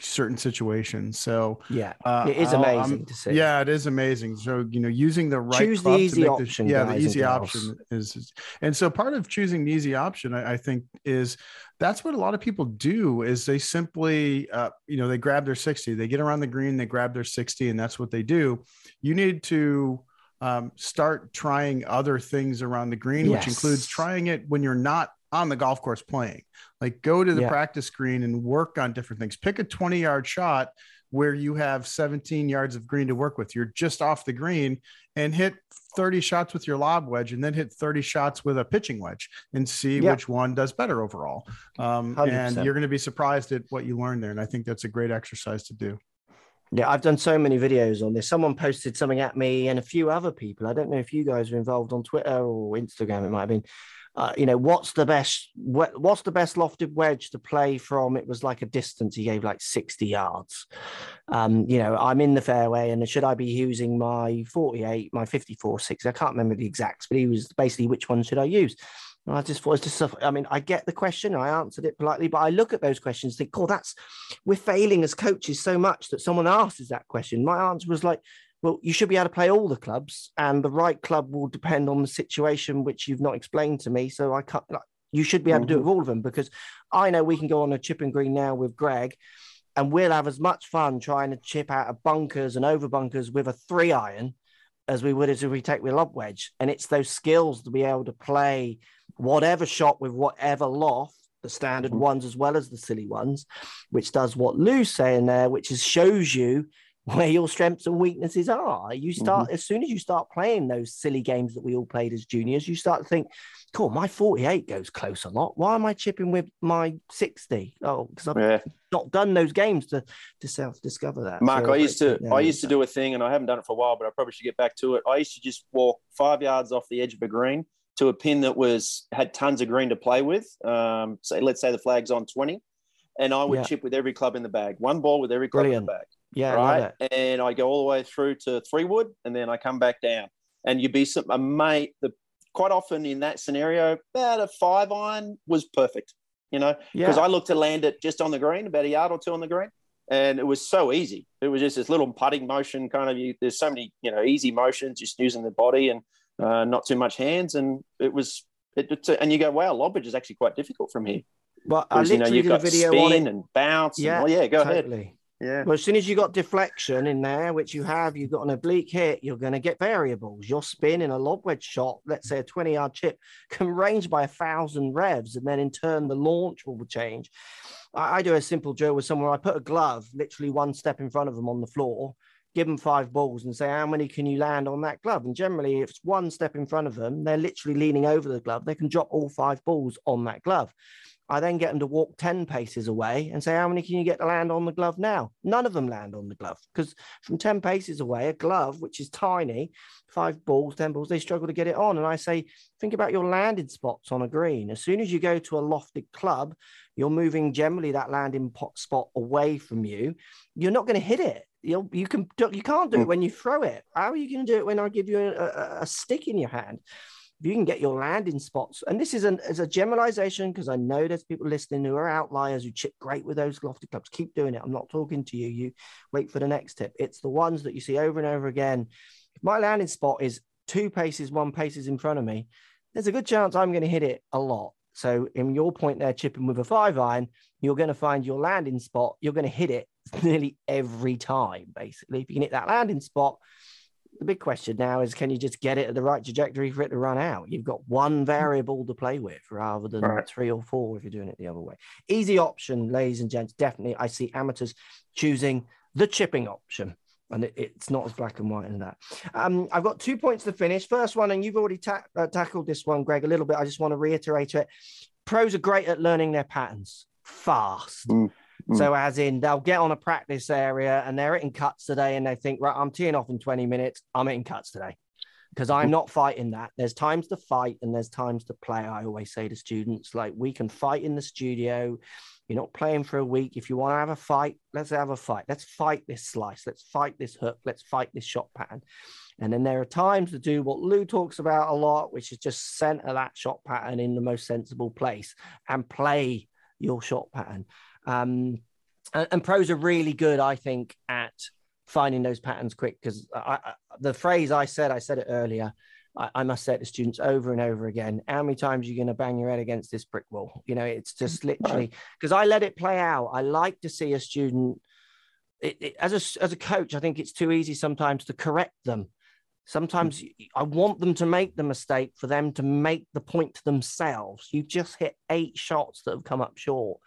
certain situations. So yeah, uh, it is amazing um, to see. Yeah, it is amazing. So you know, using the right choose the easy option. The, yeah, the easy option is, is, and so part of choosing the easy option, I, I, think, is that's what a lot of people do. Is they simply, uh, you know, they grab their sixty, they get around the green, they grab their sixty, and that's what they do. You need to um, start trying other things around the green, Yes. which includes trying it when you're not on the golf course playing. Like go to the Yeah. practice green and work on different things. Pick a 20 yard shot where you have 17 yards of green to work with. You're just off the green and hit 30 shots with your lob wedge and then hit 30 shots with a pitching wedge and see Yeah. which one does better overall. Um, and you're going to be surprised at what you learn there. And I think that's a great exercise to do. Yeah, I've done so many videos on this. Someone posted something at me and a few other people. I don't know if you guys were involved on Twitter or Instagram. It might have been. Uh, you know, what's the best? wh- What's the best lofted wedge to play from? It was like a distance. He gave like sixty yards. Um, you know, I'm in the fairway, and should I be using my 48, my 54, 60? I can't remember the exacts, but he was basically which one should I use? And I just thought, it's just, I mean, I get the question, I answered it politely, but I look at those questions, think, oh, that's, we're failing as coaches so much that someone asks that question. My answer was like, well, you should be able to play all the clubs, and the right club will depend on the situation which you've not explained to me. So I can't, like, you should be able to do it with all of them because I know we can go on a chip and green now with Greg and we'll have as much fun trying to chip out of bunkers and over bunkers with a three iron as we would as if we take with lob wedge. And it's those skills to be able to play whatever shot with whatever loft, the standard Mhm. ones as well as the silly ones, which does what Lou's saying there, which is shows you where your strengths and weaknesses are. You start as soon as you start playing those silly games that we all played as juniors, you start to think, cool, my 48 goes close a lot. Why am I chipping with my 60? Oh, because I've Yeah. not done those games to to self discover that. Mark, So I used to I used to do a thing, and I haven't done it for a while, but I probably should get back to it. I used to just walk five yards off the edge of a green to a pin that was had tons of green to play with. Um, so let's say the flag's on twenty, and I would Yeah. chip with every club in the bag, one ball with every club Brilliant. in the bag, yeah, right? it. And I go all the way through to three wood, and then I come back down, and you'd be some a mate. The quite often in that scenario, about a five iron was perfect, you know because Yeah. I looked to land it just on the green, about a yard or two on the green, and it was so easy. It was just this little putting motion, kind of. You, there's so many, you know, easy motions, just using the body and uh, not too much hands, and it was. It, it's and you go, wow, lob wedge is actually quite difficult from here. Well, I Whereas, you know, you've did a got video spin on it. and bounce. Yeah, and, oh, yeah, go ahead. Yeah, Well, as soon as you got deflection in there, which you have, you've got an oblique hit, you're going to get variables. Your spin in a lob wedge shot, let's say a 20 yard chip, can range by a thousand revs, and then in turn, the launch will change. I, I do a simple drill with someone. I put a glove literally one step in front of them on the floor, give them five balls, and say, How many can you land on that glove? And generally, if it's one step in front of them, they're literally leaning over the glove, they can drop all five balls on that glove. I then get them to walk 10 paces away and say, How many can you get to land on the glove now? None of them land on the glove because from 10 paces away, a glove, which is tiny, five balls, 10 balls, they struggle to get it on. And I say, Think about your landing spots on a green. As soon as you go to a lofted club, you're moving generally that landing pot spot away from you. You're not going to hit it. You'll, you can you can't do it Mm. when you throw it. How are you going to do it when I give you a, a, a stick in your hand? If you can get your landing spots, and this is an as a generalization because I know there's people listening who are outliers who chip great with those lofty clubs. Keep doing it. I'm not talking to you. You wait for the next tip. It's the ones that you see over and over again. If my landing spot is two paces, one paces in front of me, there's a good chance I'm going to hit it a lot. So, in your point there, chipping with a five iron, you're going to find your landing spot. You're going to hit it nearly every time, basically. If you can hit that landing spot, the big question now is can you just get it at the right trajectory for it to run out? You've got one variable to play with rather than Right. three or four if you're doing it the other way. Easy option, ladies and gents. Definitely, I see amateurs choosing the chipping option. And it- it's not as black and white as that. Um, I've got two points to finish. First one, and you've already ta- uh, tackled this one, Greg, a little bit. I just want to reiterate it. Pros are great at learning their patterns fast. Mm, mm. So, as in, they'll get on a practice area and they're hitting cuts today, and they think, right, I'm teeing off in 20 minutes. I'm hitting cuts today because I'm not fighting that. There's times to fight and there's times to play. I always say to students, like, we can fight in the studio. You're not playing for a week. If you want to have a fight, let's have a fight. Let's fight this slice. Let's fight this hook. Let's fight this shot pattern. And then there are times to do what Lou talks about a lot, which is just center that shot pattern in the most sensible place and play your shot pattern. Um, and, and pros are really good, I think, at finding those patterns quick. Because I, I, the phrase I said, I said it earlier. I, I must say to students over and over again: How many times are you going to bang your head against this brick wall? You know, it's just literally because I let it play out. I like to see a student. It, it, as a as a coach, I think it's too easy sometimes to correct them Sometimes I want them to make the mistake for them to make the point to themselves. You've just hit eight shots that have come up short.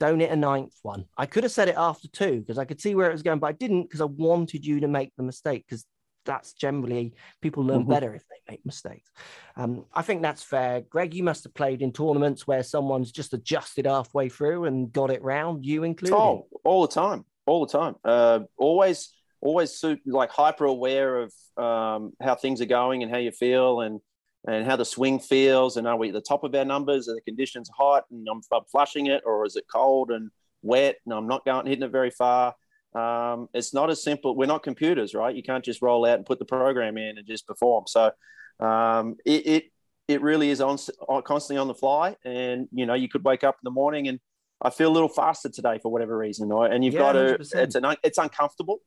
Don't hit a ninth one. I could have said it after two because I could see where it was going, but I didn't because I wanted you to make the mistake because that's generally people learn mm-hmm. better if they make mistakes. Um, I think that's fair. Greg, you must have played in tournaments where someone's just adjusted halfway through and got it round, you included. Oh, all the time, all the time. Uh, always, always like hyper aware of um, how things are going and how you feel and and how the swing feels and are we at the top of our numbers? Are the conditions hot and I'm, I'm flushing it, or is it cold and wet and I'm not going hitting it very far? Um, it's not as simple. We're not computers, right? You can't just roll out and put the program in and just perform. So um, it, it, it really is on constantly on the fly, and you know you could wake up in the morning and I feel a little faster today for whatever reason, right? And you've yeah, got to 100%. it's an it's uncomfortable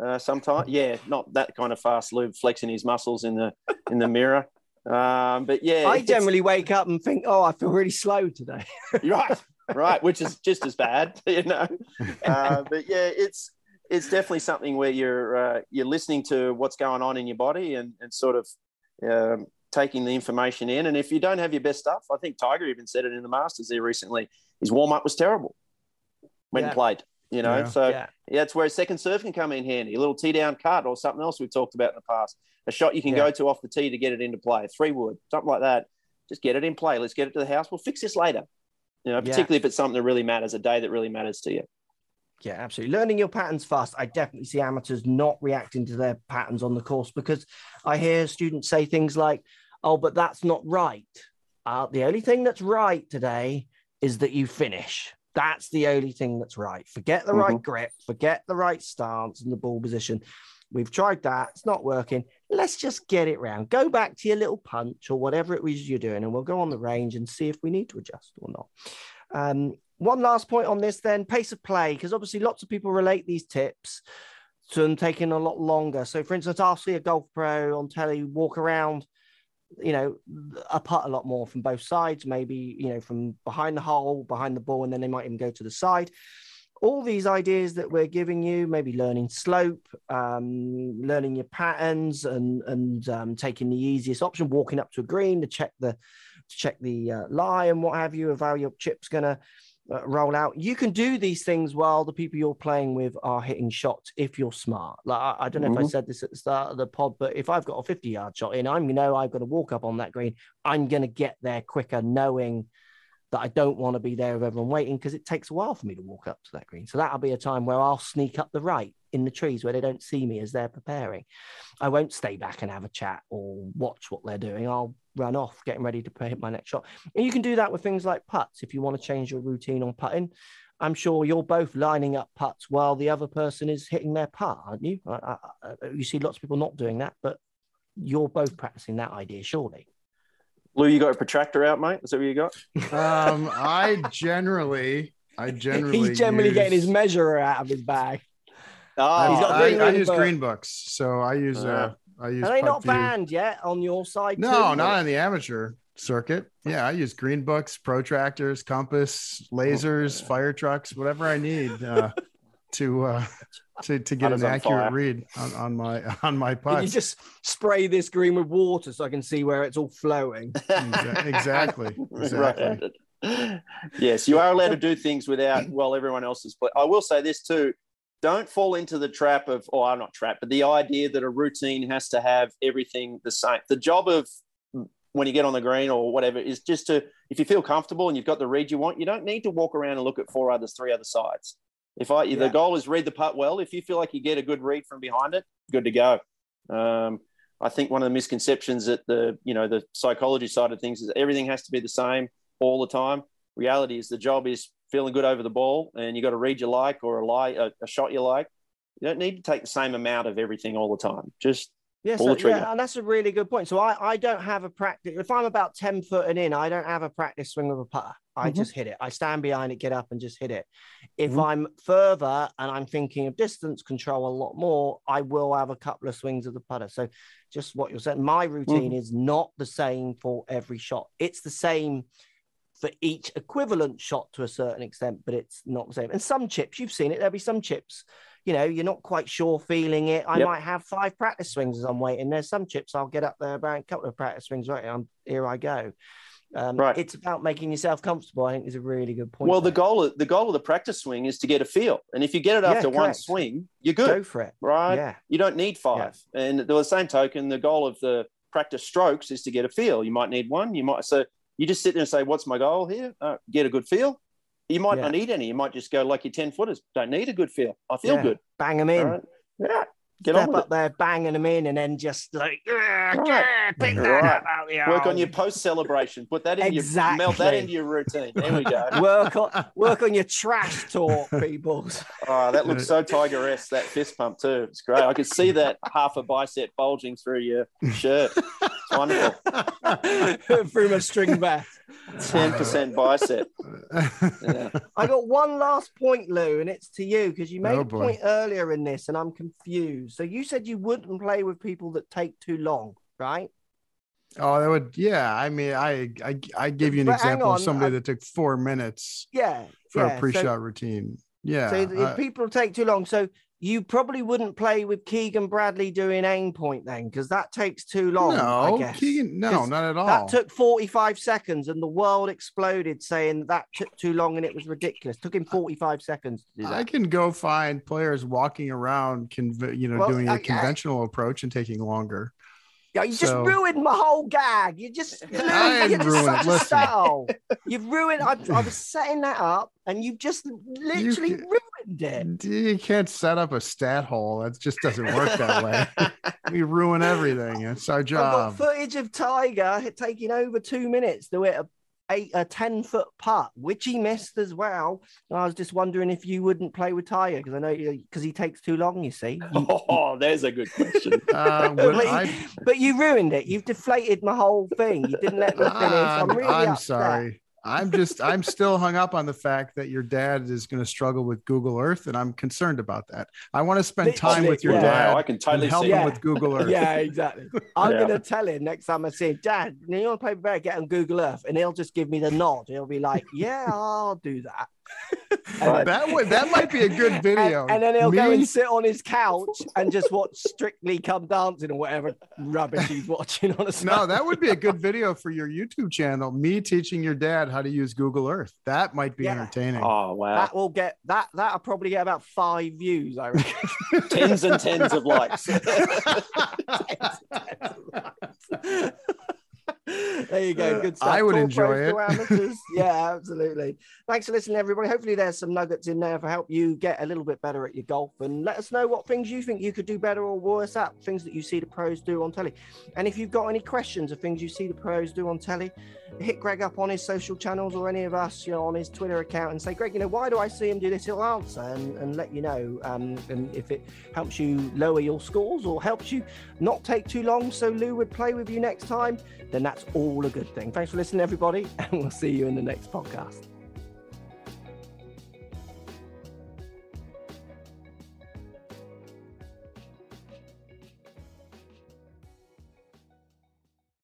uh, sometimes. Yeah, not that kind of fast. Lube flexing his muscles in the in the mirror. Um, but yeah, I generally wake up and think, oh, I feel really slow today. right, right, which is just as bad, you know. Uh, but yeah, it's it's definitely something where you're uh, you're listening to what's going on in your body and, and sort of um, taking the information in. And if you don't have your best stuff, I think Tiger even said it in the Masters there recently. His warm up was terrible when yeah. played. You know, yeah. so yeah. that's where a second serve can come in handy. A little tee down cut or something else we've talked about in the past. A shot you can go to off the tee to get it into play. Three wood, something like that. Just get it in play. Let's get it to the house. We'll fix this later. You know, particularly if it's something that really matters, a day that really matters to you. Yeah, absolutely. Learning your patterns fast. I definitely see amateurs not reacting to their patterns on the course because I hear students say things like, oh, but that's not right. Uh, the only thing that's right today is that you finish. That's the only thing that's right. Forget the mm-hmm. right grip, forget the right stance and the ball position. We've tried that. It's not working. Let's just get it round. Go back to your little punch or whatever it was you're doing, and we'll go on the range and see if we need to adjust or not. Um, one last point on this then pace of play, because obviously lots of people relate these tips to them taking a lot longer. So, for instance, I'll see a golf pro on telly walk around, you know, a putt a lot more from both sides, maybe, you know, from behind the hole, behind the ball, and then they might even go to the side. All these ideas that we're giving you, maybe learning slope, um, learning your patterns, and and um, taking the easiest option, walking up to a green to check the to check the uh, lie and what have you, of how your chip's gonna uh, roll out. You can do these things while the people you're playing with are hitting shots if you're smart. Like I, I don't know mm-hmm. if I mm-hmm. said this at the start of the pod, but if I've got a 50 yard shot in, I'm you know I've got to walk up on that green. I'm going to get there quicker, knowing I don't want to be there with everyone waiting because it takes a while for me to walk up to that green. So that'll be a time where I'll sneak up the right in the trees where they don't see me as they're preparing. I won't stay back and have a chat or watch what they're doing. I'll run off, getting ready to hit my next shot. And you can do that with things like putts if you want to change your routine on putting. I'm sure you're both lining up putts while the other person is hitting their putt, aren't you? I, I, I, you see lots of people not doing that, but you're both practicing that idea, surely. Lou, you got a protractor out, mate? Is that what you got? Um, I generally, I generally, he's generally use... getting his measurer out of his bag. Oh, I, I, use green books, so I use. Uh, uh I use. Are they not banned yet on your side? No, too, not on the amateur circuit. Yeah, I use green books, protractors, compass, lasers, oh, fire trucks, whatever I need uh, to uh, to to get an accurate read on, on my on my putt. You just spray this green with water so I can see where it's all flowing. exactly. Exactly. yes, you are allowed to do things without well everyone else is. But I will say this too: don't fall into the trap of, or oh, not trap, but the idea that a routine has to have everything the same. The job of when you get on the green or whatever is just to, if you feel comfortable and you've got the read you want, you don't need to walk around and look at four others, three other sides. If I, yeah. the goal is read the putt well. If you feel like you get a good read from behind it, good to go. Um, I think one of the misconceptions that the, you know, the psychology side of things is everything has to be the same all the time. Reality is the job is feeling good over the ball and you got to read you like or a lie a, a, shot you like you don't need to take the same amount of everything all the time just yeah, so, yeah, and that's a really good point. So I, I don't have a practice. If I'm about 10 foot and in, I don't have a practice swing with a putter. I mm-hmm. just hit it. I stand behind it, get up and just hit it. If mm-hmm. I'm further and I'm thinking of distance control a lot more, I will have a couple of swings of the putter. So just what you're saying, my routine mm-hmm. is not the same for every shot. It's the same for each equivalent shot to a certain extent, but it's not the same. And some chips, you've seen it, there'll be some chips you know, you're not quite sure feeling it. I Yep. might have five practice swings as I'm waiting. There's some chips I'll get up there about a couple of practice swings. Right, I'm here. I go. Um, Right. It's about making yourself comfortable. I think is a really good point. Well, the goal of the goal of the practice swing is to get a feel, and if you get it Yeah, after one swing, you're go good, for it. right? Yeah, You don't need five. And the same token, the goal of the practice strokes is to get a feel. You might need one. You might so you just sit there and say, "What's my goal here?" Uh, get a good feel. You might Yeah. not need any. You might just go like your ten footers. Don't need a good feel. I feel Yeah. good. bang them in. Right? Yeah. Get Step on with up there, banging them in, and then just like yeah, Right. yeah, pick that Right. up oh, out the. Work on your post celebration. Put that in your melt that into your routine. There we go. work on work on your trash talk, people. Oh, that looks so Tiger esque, that fist pump too. It's great. I could see that half a bicep bulging through your shirt. It's wonderful. Through my string vest. 10% bicep. Yeah. I got one last point, Lou, and it's to you because you made Oh, a boy. point earlier in this, and I'm confused. So you said you wouldn't play with people that take too long, right? Oh, that would yeah. I mean, I I I gave you an But example on, of somebody I- that took four minutes Yeah. for yeah. a pre-shot routine. Yeah, So, so if uh, people take too long, so you probably wouldn't play with Keegan Bradley doing AimPoint then, because that takes too long. I no, guess. Keegan, no, not at all. That took 45 seconds and the world exploded saying that, took too long and it was ridiculous. Took him 45 seconds to do I can go find players walking around, conv- you know, Well, doing I- a I- conventional approach and taking longer. Yeah, you just ruined my whole gag. You just, Lou, I you're just ruin it. such a style. You've ruined. I, I was setting that up, and you've just literally can- ruined it. You can't set up a stat hole. That just doesn't work that way. we ruin everything. It's our I've got job. footage of Tiger taking over two minutes to hit a eight, a ten foot putt, which he missed as well. And I was just wondering if you wouldn't play with Tiger because I know because he takes too long. You see, You- Oh, there's a good question. Uh, would But, I, you, but you ruined it. You've deflated my whole thing. You didn't let me finish. I'm I'm, really I'm upset. sorry. I'm just I'm still hung up on the fact that your dad is going to struggle with Google Earth, and I'm concerned about that. I want to spend time Literally, with your yeah. dad Wow, I can totally help see him Yeah. with Google Earth. Yeah, exactly. I'm Yeah. gonna tell him next time I see him, Dad, you want to play better, get on Google Earth, and he'll just give me the nod. He'll be like, "Yeah, I'll do that." And then- That would that might be a good video. and then he'll go and sit on his couch and just watch Strictly Come Dancing or whatever rubbish he's watching on a No, that would be a good video for your YouTube channel. Me teaching your dad how to use Google Earth. That might be Yeah. entertaining. Oh, wow. That will get that. That'll probably get about five views, I reckon. Tens and tens of likes. There you go. Good stuff. I would enjoy it. yeah, absolutely. Thanks for listening, everybody. Hopefully, there's some nuggets in there for help you get a little bit better at your golf, and let us know what things you think you could do better or worse at. Things that you see the pros do on telly, and if you've got any questions of things you see the pros do on telly, hit Greg up on his social channels or any of us, you know, on his Twitter account, and say, Greg, you know, why do I see him do this? He'll answer and, and let you know. Um, and if it helps you lower your scores or helps you not take too long, so Lou would play with you next time, then that's all a good thing. Thanks for listening, everybody, and we'll see you in the next podcast.